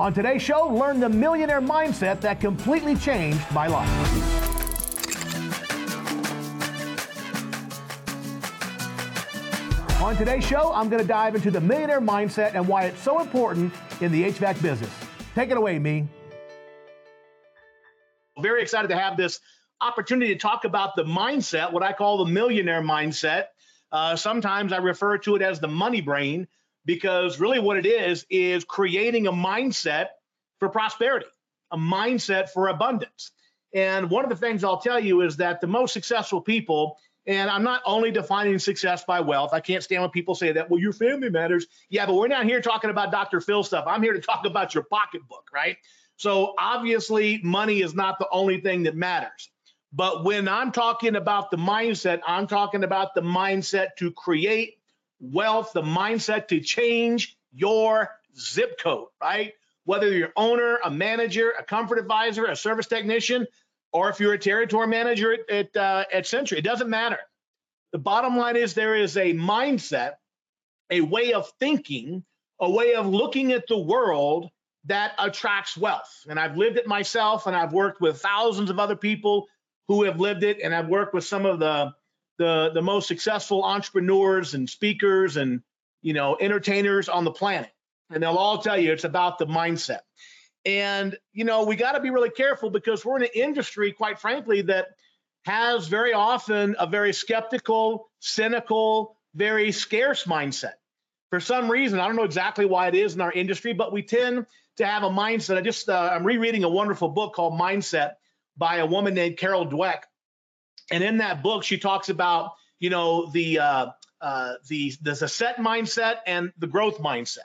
On today's show, learn the millionaire mindset that completely changed my life. On today's show, I'm going to dive into the millionaire mindset and why it's so important in the HVAC business. Take it away, me. Very excited to have this opportunity to talk about the mindset, what I call the millionaire mindset. Uh, sometimes I refer to it as the money brain because really what it is is creating a mindset for prosperity, a mindset for abundance. And one of the things I'll tell you is that the most successful people, and I'm not only defining success by wealth, I can't stand when people say that, well, your family matters. Yeah, but we're not here talking about Dr. Phil stuff. I'm here to talk about your pocketbook, right? So obviously, money is not the only thing that matters. But when I'm talking about the mindset, I'm talking about the mindset to create wealth, the mindset to change your zip code, right? Whether you're owner, a manager, a comfort advisor, a service technician, or if you're a territory manager at at, uh, at Century, it doesn't matter. The bottom line is there is a mindset, a way of thinking, a way of looking at the world that attracts wealth. And I've lived it myself, and I've worked with thousands of other people who have lived it, and I've worked with some of the the the most successful entrepreneurs and speakers and you know entertainers on the planet. And they'll all tell you it's about the mindset. And you know we got to be really careful because we're in an industry quite frankly that has very often a very skeptical cynical very scarce mindset. For some reason i don't know exactly why it is in our industry but we tend to have a mindset. I just uh, i'm rereading a wonderful book called mindset by a woman named carol dweck and in that book, she talks about, you know, the uh, uh, the there's a set mindset and the growth mindset,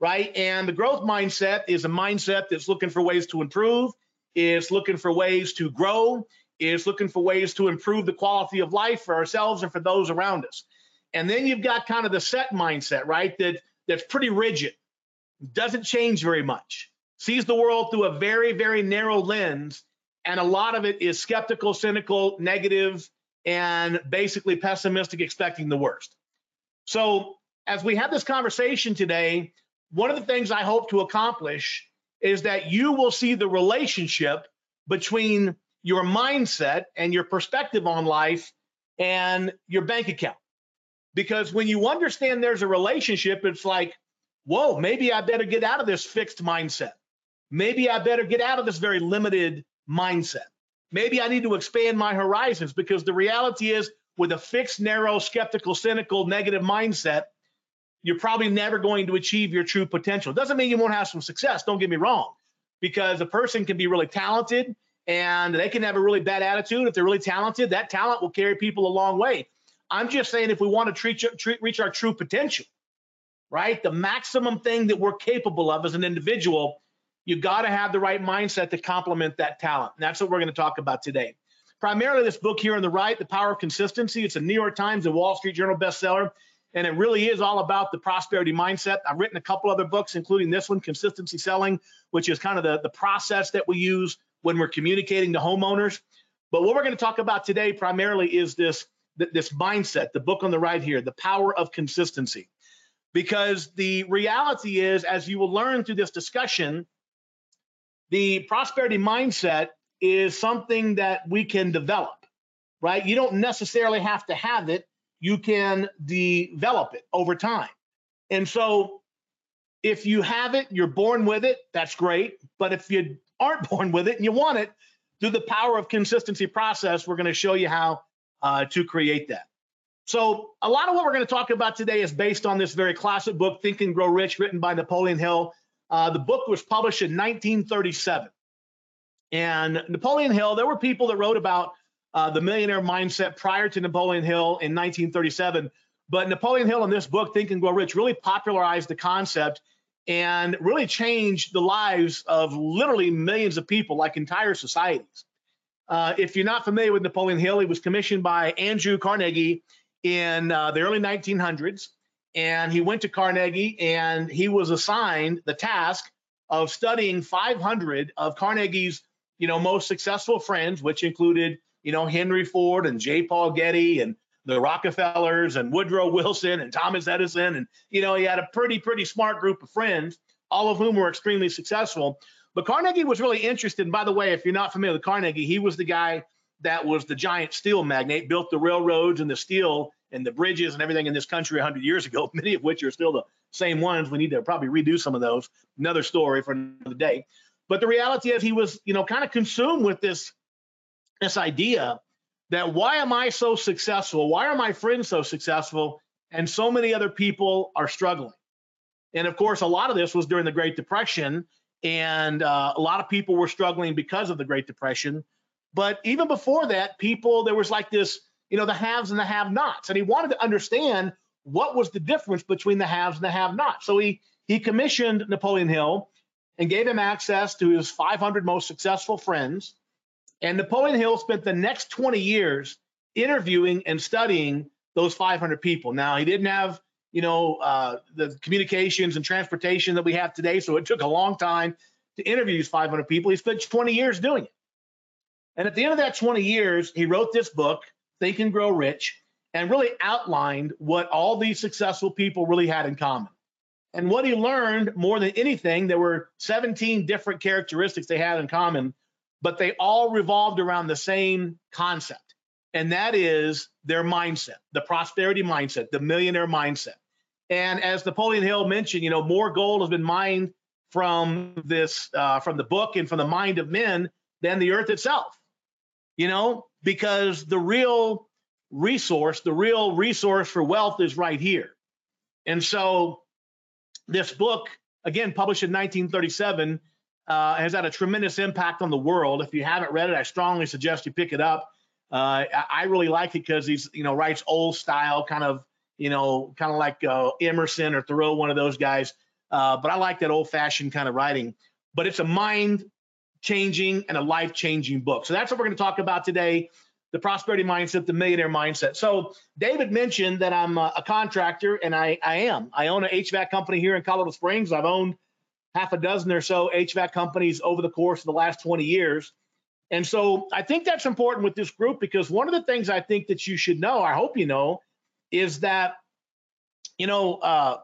right? And the growth mindset is a mindset that's looking for ways to improve, is looking for ways to grow, is looking for ways to improve the quality of life for ourselves and for those around us. And then you've got kind of the set mindset, right? That that's pretty rigid, doesn't change very much, sees the world through a very, very narrow lens and a lot of it is skeptical, cynical, negative, and basically pessimistic, expecting the worst. So, as we have this conversation today, one of the things I hope to accomplish is that you will see the relationship between your mindset and your perspective on life and your bank account. Because when you understand there's a relationship, it's like, whoa, maybe I better get out of this fixed mindset. Maybe I better get out of this very limited mindset. Maybe I need to expand my horizons because the reality is, with a fixed, narrow, skeptical, cynical, negative mindset, you're probably never going to achieve your true potential. Doesn't mean you won't have some success, don't get me wrong, because a person can be really talented and they can have a really bad attitude. If they're really talented, that talent will carry people a long way. I'm just saying, if we want to reach our true potential, right, the maximum thing that we're capable of as an individual, you got to have the right mindset to complement that talent. And that's what we're going to talk about today. Primarily, this book here on the right, The Power of Consistency. It's a New York Times and Wall Street Journal bestseller. And it really is all about the prosperity mindset. I've written a couple other books, including this one, Consistency Selling, which is kind of the, the process that we use when we're communicating to homeowners. But what we're going to talk about today primarily is this, this mindset, the book on the right here, The Power of Consistency. Because the reality is, as you will learn through this discussion, the prosperity mindset is something that we can develop, right? You don't necessarily have to have it, you can develop it over time. And so if you have it, you're born with it, that's great. But if you aren't born with it and you want it, through the power of consistency process, we're going to show you how uh, to create that. So, a lot of what we're going to talk about today is based on this very classic book, Think and Grow Rich, written by Napoleon Hill. Uh, the book was published in 1937. And Napoleon Hill, there were people that wrote about uh, the millionaire mindset prior to Napoleon Hill in 1937. But Napoleon Hill in this book, Think and Grow Rich, really popularized the concept and really changed the lives of literally millions of people, like entire societies. Uh, if you're not familiar with Napoleon Hill, he was commissioned by Andrew Carnegie in uh, the early 1900s and he went to Carnegie and he was assigned the task of studying 500 of Carnegie's, you know, most successful friends, which included, you know, Henry Ford and J. Paul Getty and the Rockefellers and Woodrow Wilson and Thomas Edison. And, you know, he had a pretty, pretty smart group of friends, all of whom were extremely successful. But Carnegie was really interested. And by the way, if you're not familiar with Carnegie, he was the guy that was the giant steel magnate, built the railroads and the steel and the bridges and everything in this country 100 years ago, many of which are still the same ones. We need to probably redo some of those. Another story for another day. But the reality is he was, you know, kind of consumed with this this idea that why am I so successful? Why are my friends so successful and so many other people are struggling? And of course, a lot of this was during the Great Depression, and uh, a lot of people were struggling because of the Great Depression. But even before that, people, there was like this, you know, the haves and the have nots. And he wanted to understand what was the difference between the haves and the have nots. So he, he commissioned Napoleon Hill and gave him access to his 500 most successful friends. And Napoleon Hill spent the next 20 years interviewing and studying those 500 people. Now, he didn't have, you know, uh, the communications and transportation that we have today. So it took a long time to interview these 500 people. He spent 20 years doing it. And at the end of that 20 years, he wrote this book, Think and Grow Rich, and really outlined what all these successful people really had in common. And what he learned more than anything, there were 17 different characteristics they had in common, but they all revolved around the same concept. And that is their mindset, the prosperity mindset, the millionaire mindset. And as Napoleon Hill mentioned, you know, more gold has been mined from this, uh, from the book and from the mind of men than the earth itself you know, because the real resource, the real resource for wealth is right here. And so this book, again, published in 1937, uh, has had a tremendous impact on the world. If you haven't read it, I strongly suggest you pick it up. Uh, I really like it because he's, you know, writes old style, kind of, you know, kind of like uh, Emerson or Thoreau, one of those guys. Uh, but I like that old fashioned kind of writing. But it's a mind changing and a life changing book. So that's what we're going to talk about today the prosperity mindset, the millionaire mindset. So David mentioned that I'm a, a contractor, and I, I am. I own an HVAC company here in Colorado Springs. I've owned half a dozen or so HVAC companies over the course of the last 20 years. And so I think that's important with this group because one of the things I think that you should know, I hope you know, is that, you know, uh,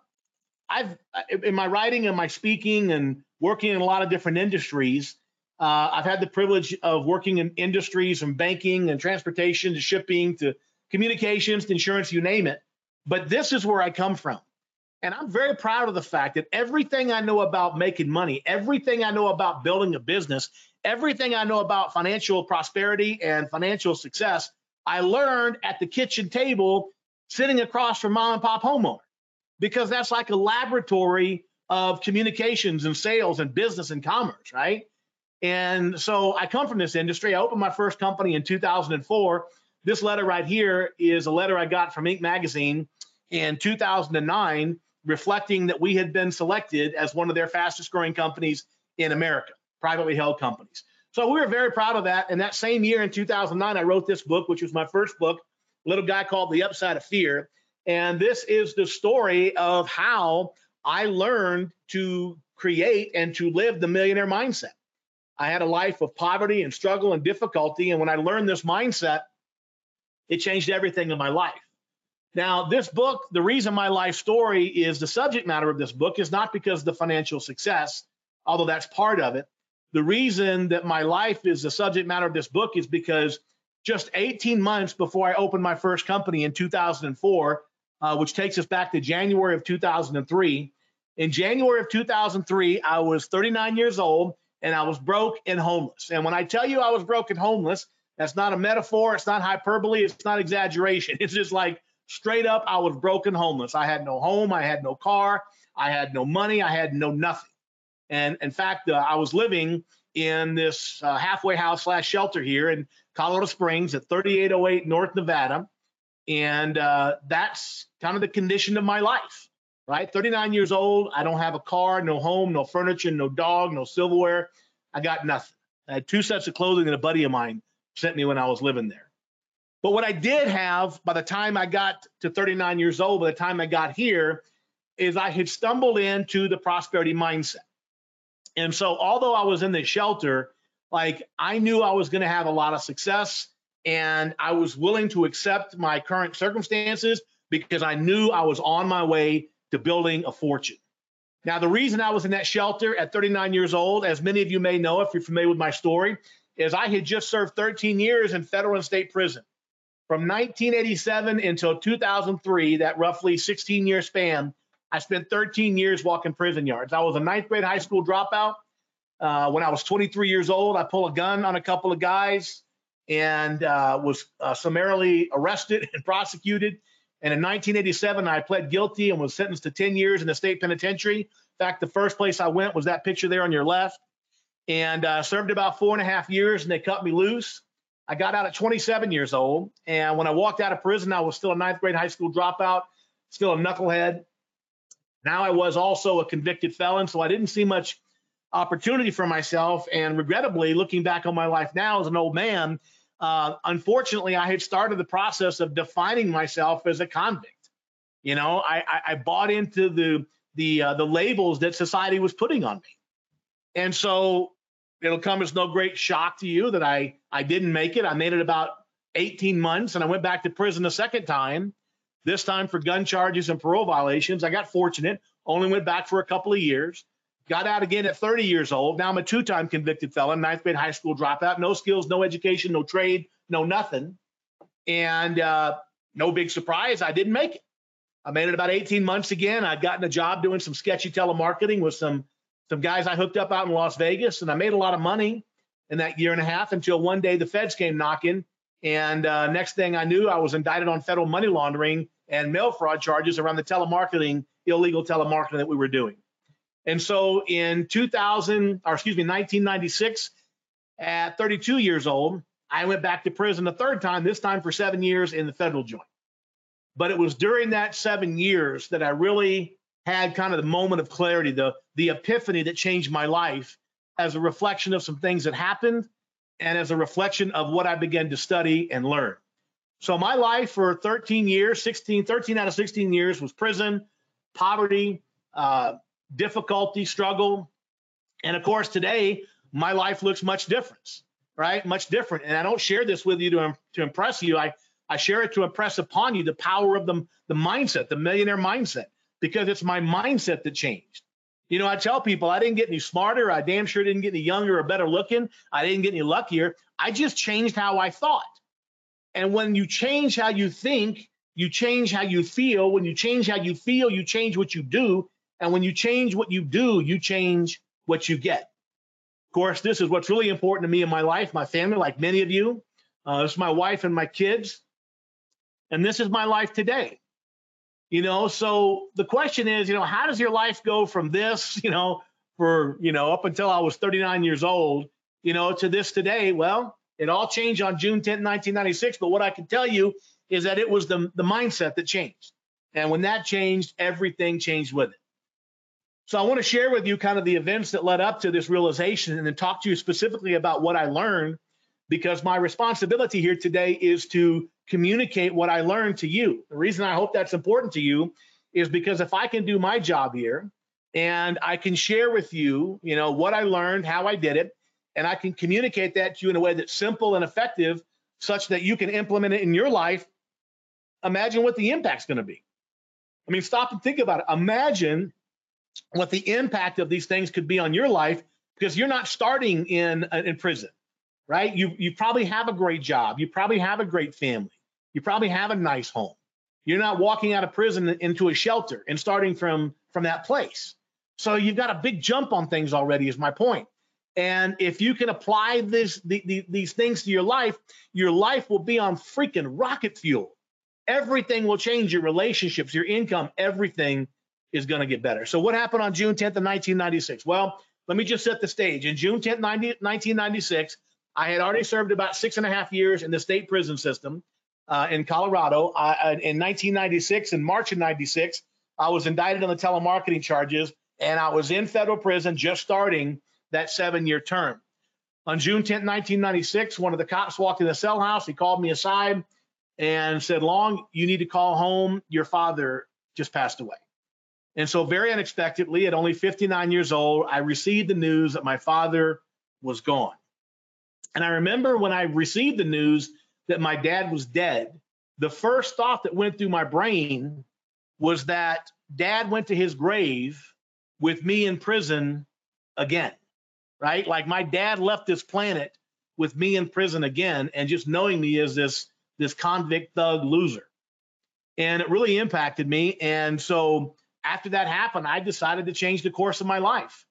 I've in my writing and my speaking and working in a lot of different industries, uh, I've had the privilege of working in industries from banking and transportation to shipping to communications to insurance, you name it. But this is where I come from. And I'm very proud of the fact that everything I know about making money, everything I know about building a business, everything I know about financial prosperity and financial success, I learned at the kitchen table sitting across from mom and pop homeowner because that's like a laboratory of communications and sales and business and commerce, right? And so I come from this industry. I opened my first company in 2004. This letter right here is a letter I got from Inc. magazine in 2009, reflecting that we had been selected as one of their fastest growing companies in America, privately held companies. So we were very proud of that. And that same year in 2009, I wrote this book, which was my first book, Little Guy Called The Upside of Fear. And this is the story of how I learned to create and to live the millionaire mindset. I had a life of poverty and struggle and difficulty. And when I learned this mindset, it changed everything in my life. Now, this book, the reason my life story is the subject matter of this book is not because of the financial success, although that's part of it. The reason that my life is the subject matter of this book is because just 18 months before I opened my first company in 2004, uh, which takes us back to January of 2003. In January of 2003, I was 39 years old and I was broke and homeless. And when I tell you I was broke and homeless, that's not a metaphor, it's not hyperbole, it's not exaggeration. It's just like straight up, I was broken homeless. I had no home, I had no car, I had no money, I had no nothing. And in fact, uh, I was living in this uh, halfway house slash shelter here in Colorado Springs at 3808 North Nevada. And uh, that's kind of the condition of my life right? 39 years old. I don't have a car, no home, no furniture, no dog, no silverware. I got nothing. I had two sets of clothing that a buddy of mine sent me when I was living there. But what I did have by the time I got to 39 years old, by the time I got here, is I had stumbled into the prosperity mindset. And so, although I was in the shelter, like I knew I was going to have a lot of success and I was willing to accept my current circumstances because I knew I was on my way to building a fortune. Now, the reason I was in that shelter at 39 years old, as many of you may know if you're familiar with my story, is I had just served 13 years in federal and state prison. From 1987 until 2003, that roughly 16 year span, I spent 13 years walking prison yards. I was a ninth grade high school dropout. Uh, when I was 23 years old, I pulled a gun on a couple of guys and uh, was uh, summarily arrested and prosecuted. And in 1987, I pled guilty and was sentenced to 10 years in the state penitentiary. In fact, the first place I went was that picture there on your left. And uh, served about four and a half years, and they cut me loose. I got out at 27 years old. And when I walked out of prison, I was still a ninth grade high school dropout, still a knucklehead. Now I was also a convicted felon, so I didn't see much opportunity for myself. And regrettably, looking back on my life now as an old man, uh, unfortunately, I had started the process of defining myself as a convict. You know, I, I, I bought into the the uh, the labels that society was putting on me, and so it'll come as no great shock to you that I I didn't make it. I made it about 18 months, and I went back to prison a second time. This time for gun charges and parole violations. I got fortunate. Only went back for a couple of years. Got out again at 30 years old. Now I'm a two-time convicted felon, ninth grade high school dropout, no skills, no education, no trade, no nothing. And uh, no big surprise, I didn't make it. I made it about 18 months again. I'd gotten a job doing some sketchy telemarketing with some some guys I hooked up out in Las Vegas, and I made a lot of money in that year and a half until one day the feds came knocking. And uh, next thing I knew, I was indicted on federal money laundering and mail fraud charges around the telemarketing, illegal telemarketing that we were doing. And so in 2000, or excuse me, 1996, at 32 years old, I went back to prison a third time, this time for seven years in the federal joint. But it was during that seven years that I really had kind of the moment of clarity, the, the epiphany that changed my life as a reflection of some things that happened and as a reflection of what I began to study and learn. So my life for 13 years, 16, 13 out of 16 years was prison, poverty, uh, difficulty, struggle. And of course, today, my life looks much different, right? Much different. And I don't share this with you to, to impress you. I, I share it to impress upon you the power of the, the mindset, the millionaire mindset, because it's my mindset that changed. You know, I tell people I didn't get any smarter. I damn sure didn't get any younger or better looking. I didn't get any luckier. I just changed how I thought. And when you change how you think, you change how you feel. When you change how you feel, you change what you do. And when you change what you do, you change what you get. Of course, this is what's really important to me in my life, my family, like many of you. Uh, this is my wife and my kids. And this is my life today. You know, so the question is, you know, how does your life go from this, you know, for, you know, up until I was 39 years old, you know, to this today? Well, it all changed on June 10, 1996. But what I can tell you is that it was the, the mindset that changed. And when that changed, everything changed with it. So I want to share with you kind of the events that led up to this realization and then talk to you specifically about what I learned because my responsibility here today is to communicate what I learned to you. The reason I hope that's important to you is because if I can do my job here and I can share with you, you know, what I learned, how I did it, and I can communicate that to you in a way that's simple and effective such that you can implement it in your life, imagine what the impact's going to be. I mean, stop and think about it. Imagine what the impact of these things could be on your life because you're not starting in uh, in prison, right? You you probably have a great job, you probably have a great family, you probably have a nice home. You're not walking out of prison into a shelter and starting from from that place. So you've got a big jump on things already. Is my point. And if you can apply this the, the, these things to your life, your life will be on freaking rocket fuel. Everything will change. Your relationships, your income, everything is going to get better. So what happened on June 10th of 1996? Well, let me just set the stage. In June 10th, 90, 1996, I had already served about six and a half years in the state prison system uh, in Colorado. I, in 1996, in March of 96, I was indicted on the telemarketing charges, and I was in federal prison just starting that seven-year term. On June 10th, 1996, one of the cops walked in the cell house. He called me aside and said, Long, you need to call home. Your father just passed away. And so, very unexpectedly, at only 59 years old, I received the news that my father was gone. And I remember when I received the news that my dad was dead, the first thought that went through my brain was that dad went to his grave with me in prison again, right? Like my dad left this planet with me in prison again, and just knowing me as this this convict thug loser, and it really impacted me. And so after that happened, I decided to change the course of my life.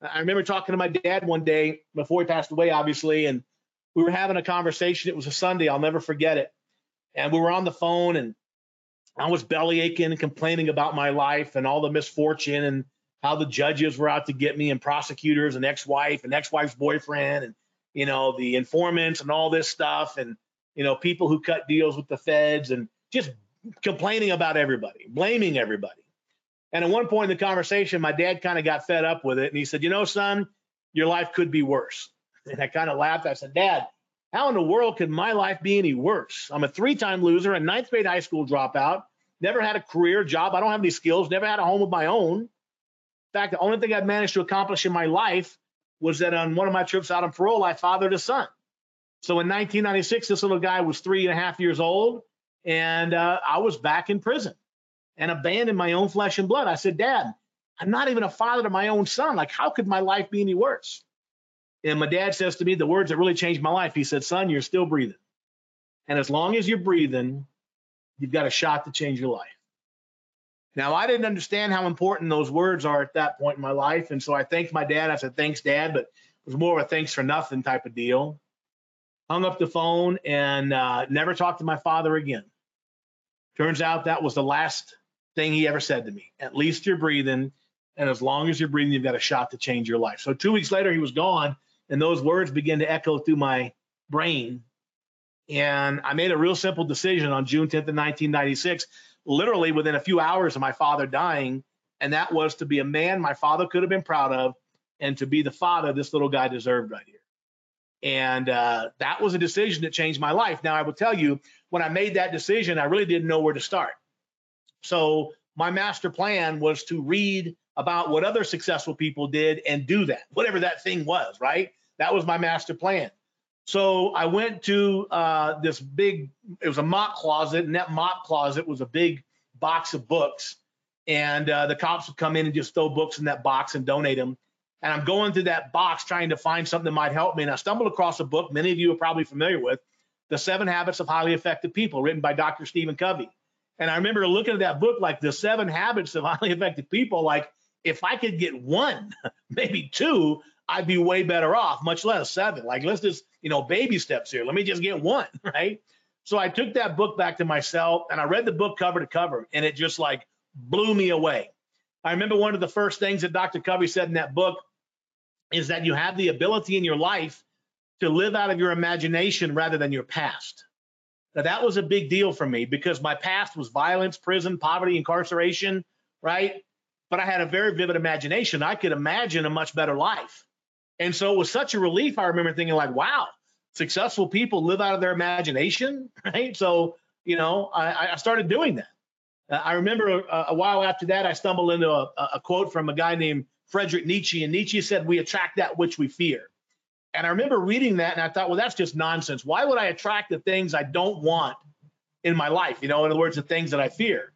I remember talking to my dad one day before he passed away, obviously, and we were having a conversation. It was a Sunday, I'll never forget it. And we were on the phone, and I was belly aching and complaining about my life and all the misfortune and how the judges were out to get me and prosecutors and ex-wife and ex-wife's boyfriend and you know the informants and all this stuff and you know people who cut deals with the feds and just complaining about everybody blaming everybody and at one point in the conversation my dad kind of got fed up with it and he said you know son your life could be worse. And i kind of laughed. I said dad how in the world could my life be any worse? I'm a three-time loser a ninth grade high school dropout never had a career job i don't have any skills never had a home of my own. In fact, the only thing I've managed to accomplish in my life was that on one of my trips out on parole, I fathered a son. So in 1996, this little guy was three and a half years old, and uh, I was back in prison and abandoned my own flesh and blood. I said, Dad, I'm not even a father to my own son. Like, how could my life be any worse? And my dad says to me the words that really changed my life. He said, Son, you're still breathing. And as long as you're breathing, you've got a shot to change your life. Now, I didn't understand how important those words are at that point in my life. And so I thanked my dad. I said, thanks, dad, but it was more of a thanks for nothing type of deal. Hung up the phone and uh, never talked to my father again. Turns out that was the last thing he ever said to me. At least you're breathing. And as long as you're breathing, you've got a shot to change your life. So two weeks later, he was gone. And those words began to echo through my brain. And I made a real simple decision on June 10th of 1996 literally within a few hours of my father dying. And that was to be a man my father could have been proud of and to be the father this little guy deserved right here. And uh, that was a decision that changed my life. Now, I will tell you, when I made that decision, I really didn't know where to start. So, my master plan was to read about what other successful people did and do that, whatever that thing was, right? That was my master plan. So I went to uh, this big, it was a mop closet, and that mop closet was a big box of books. And uh, the cops would come in and just throw books in that box and donate them. And I'm going through that box trying to find something that might help me. And I stumbled across a book many of you are probably familiar with The Seven Habits of Highly Effective People, written by Dr. Stephen Covey. And I remember looking at that book like The Seven Habits of Highly Effective People, like if I could get one, maybe two, I'd be way better off, much less seven. Like, let's just, you know, baby steps here. Let me just get one, right? So I took that book back to myself and I read the book cover to cover, and it just like blew me away. I remember one of the first things that Dr. Covey said in that book is that you have the ability in your life to live out of your imagination rather than your past. Now, that was a big deal for me because my past was violence, prison, poverty, incarceration, right? But I had a very vivid imagination. I could imagine a much better life. And so it was such a relief. I remember thinking like, wow, successful people live out of their imagination, right? So, you know, I, I started doing that. Uh, I remember a, a, while after that, I stumbled into a, a quote from a guy named Frederick Nietzsche, and Nietzsche said, "We attract that which we fear." And I remember reading that, and I thought, well, that's just nonsense. Why would I attract the things I don't want in my life? You know, in other words, the things that I fear.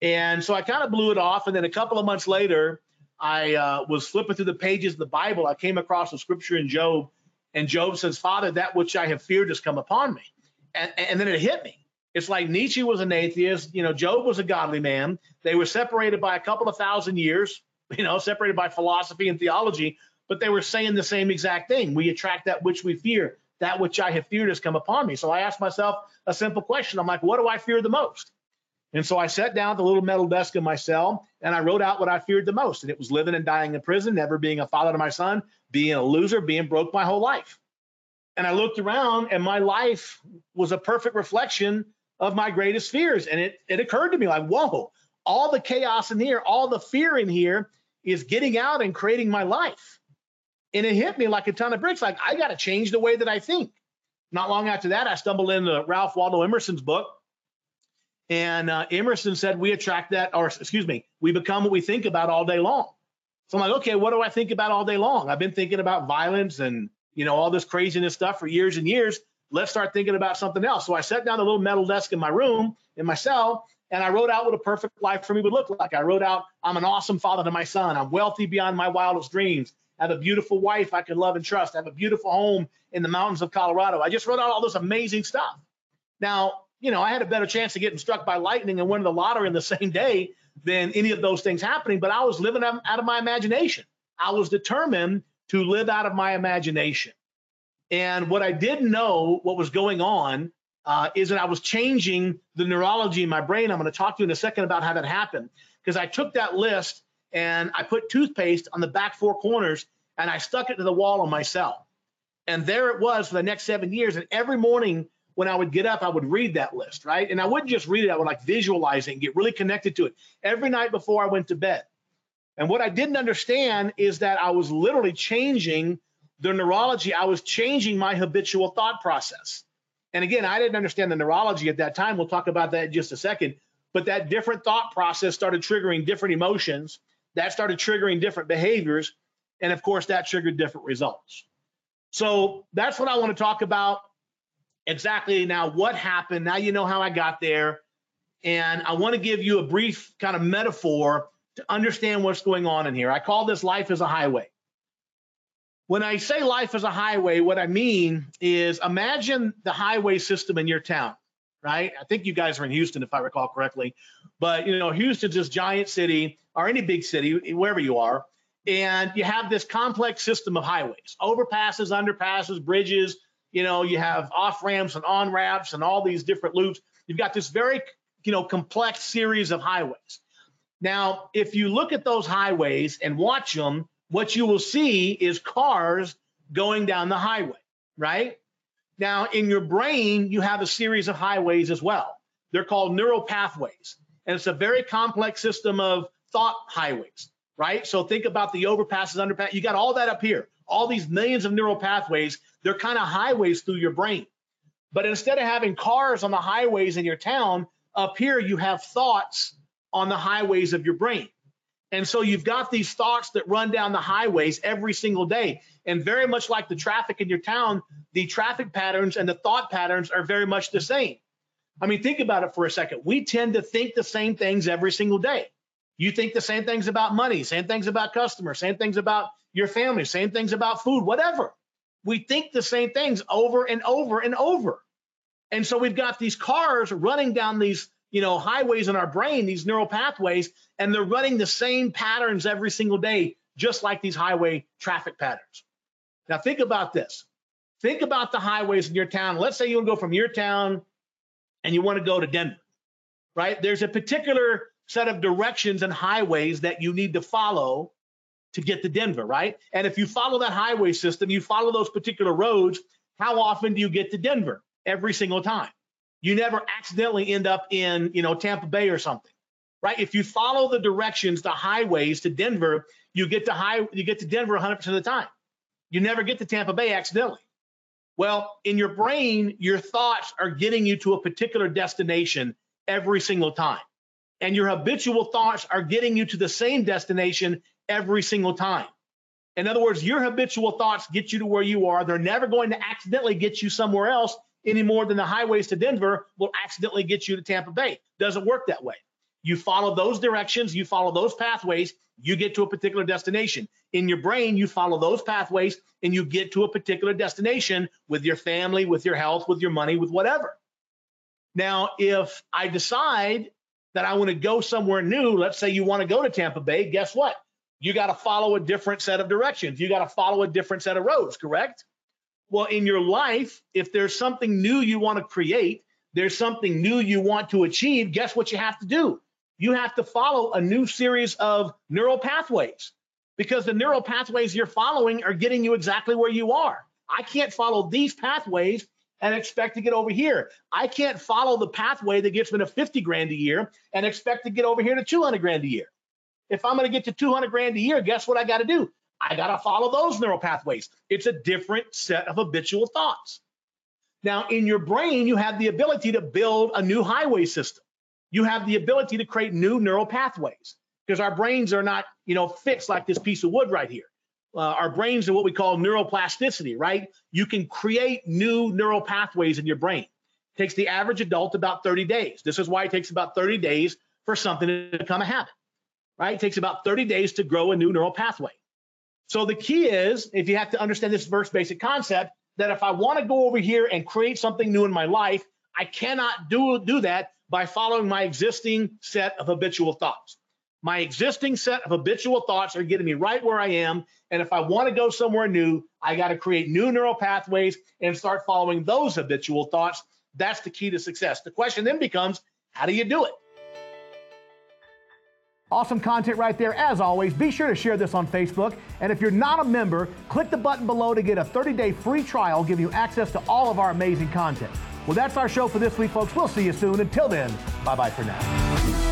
And so I kind of blew it off. And then a couple of months later, I uh, was flipping through the pages of the Bible. I came across a scripture in Job, and Job says, Father, that which I have feared has come upon me. And, and then it hit me. It's like Nietzsche was an atheist. You know, Job was a godly man. They were separated by a couple of thousand years, you know, separated by philosophy and theology, but they were saying the same exact thing. We attract that which we fear. That which I have feared has come upon me. So I asked myself a simple question. I'm like, what do I fear the most? And so I sat down at the little metal desk in my cell and I wrote out what I feared the most. And it was living and dying in prison, never being a father to my son, being a loser, being broke my whole life. And I looked around and my life was a perfect reflection of my greatest fears. And it, it occurred to me like, whoa, all the chaos in here, all the fear in here is getting out and creating my life. And it hit me like a ton of bricks. Like, I got to change the way that I think. Not long after that, I stumbled into Ralph Waldo Emerson's book, and uh, Emerson said, we attract that, or excuse me, we become what we think about all day long. So I'm like, okay, what do I think about all day long? I've been thinking about violence and, you know, all this craziness stuff for years and years. Let's start thinking about something else. So I sat down a little metal desk in my room, in my cell, and I wrote out what a perfect life for me would look like. I wrote out, I'm an awesome father to my son. I'm wealthy beyond my wildest dreams. Have a beautiful wife I can love and trust. I have a beautiful home in the mountains of Colorado. I just wrote out all this amazing stuff. Now, you know, I had a better chance of getting struck by lightning and winning the lottery in the same day than any of those things happening, but I was living out of my imagination. I was determined to live out of my imagination. And what I didn't know, what was going on, uh, is that I was changing the neurology in my brain. I'm going to talk to you in a second about how that happened because I took that list and I put toothpaste on the back four corners and I stuck it to the wall on my cell. And there it was for the next seven years. And every morning when I would get up, I would read that list, right? And I wouldn't just read it, I would like visualize it and get really connected to it every night before I went to bed. And what I didn't understand is that I was literally changing the neurology, I was changing my habitual thought process. And again, I didn't understand the neurology at that time. We'll talk about that in just a second. But that different thought process started triggering different emotions. That started triggering different behaviors. And of course, that triggered different results. So that's what I want to talk about exactly now. What happened? Now you know how I got there. And I want to give you a brief kind of metaphor to understand what's going on in here. I call this life as a highway. When I say life as a highway, what I mean is imagine the highway system in your town, right? I think you guys are in Houston, if I recall correctly. But, you know, Houston's this giant city or any big city, wherever you are. And you have this complex system of highways, overpasses, underpasses, bridges. You know, you have off ramps and on ramps and all these different loops. You've got this very, you know, complex series of highways. Now, if you look at those highways and watch them, what you will see is cars going down the highway, right? Now, in your brain, you have a series of highways as well. They're called neural pathways, and it's a very complex system of thought highways, right? So think about the overpasses, underpass. You got all that up here, all these millions of neural pathways. They're kind of highways through your brain. But instead of having cars on the highways in your town, up here you have thoughts on the highways of your brain. And so you've got these thoughts that run down the highways every single day. And very much like the traffic in your town, the traffic patterns and the thought patterns are very much the same. I mean, think about it for a second. We tend to think the same things every single day. You think the same things about money, same things about customers, same things about your family, same things about food, whatever. We think the same things over and over and over. And so we've got these cars running down these you know, highways in our brain, these neural pathways, and they're running the same patterns every single day, just like these highway traffic patterns. Now, think about this. Think about the highways in your town. Let's say you want to go from your town and you want to go to Denver, right? There's a particular set of directions and highways that you need to follow to get to Denver, right? And if you follow that highway system, you follow those particular roads, how often do you get to Denver? Every single time you never accidentally end up in, you know, Tampa Bay or something, right? If you follow the directions, the highways to Denver, you get to high, you get to Denver 100% of the time. You never get to Tampa Bay accidentally. Well, in your brain, your thoughts are getting you to a particular destination every single time. And your habitual thoughts are getting you to the same destination every single time. In other words, your habitual thoughts get you to where you are. They're never going to accidentally get you somewhere else any more than the highways to Denver will accidentally get you to Tampa Bay. Doesn't work that way. You follow those directions, you follow those pathways, you get to a particular destination. In your brain, you follow those pathways and you get to a particular destination with your family, with your health, with your money, with whatever. Now, if I decide that I want to go somewhere new, let's say you want to go to Tampa Bay, guess what? You got to follow a different set of directions. You got to follow a different set of roads, correct? Well, in your life, if there's something new you want to create, there's something new you want to achieve, guess what you have to do? You have to follow a new series of neural pathways because the neural pathways you're following are getting you exactly where you are. I can't follow these pathways and expect to get over here. I can't follow the pathway that gets me to 50 grand a year and expect to get over here to 200 grand a year. If I'm going to get to 200 grand a year, guess what I got to do? I got to follow those neural pathways. It's a different set of habitual thoughts. Now, in your brain, you have the ability to build a new highway system. You have the ability to create new neural pathways because our brains are not, you know, fixed like this piece of wood right here. Uh, our brains are what we call neuroplasticity, right? You can create new neural pathways in your brain. It takes the average adult about 30 days. This is why it takes about 30 days for something to become a habit, right? It takes about 30 days to grow a new neural pathway. So the key is, if you have to understand this first basic concept, that if I want to go over here and create something new in my life, I cannot do, do that by following my existing set of habitual thoughts. My existing set of habitual thoughts are getting me right where I am. And if I want to go somewhere new, I got to create new neural pathways and start following those habitual thoughts. That's the key to success. The question then becomes how do you do it? Awesome content right there. As always, be sure to share this on Facebook. And if you're not a member, click the button below to get a 30 day free trial, giving you access to all of our amazing content. Well, that's our show for this week, folks. We'll see you soon. Until then, bye bye for now.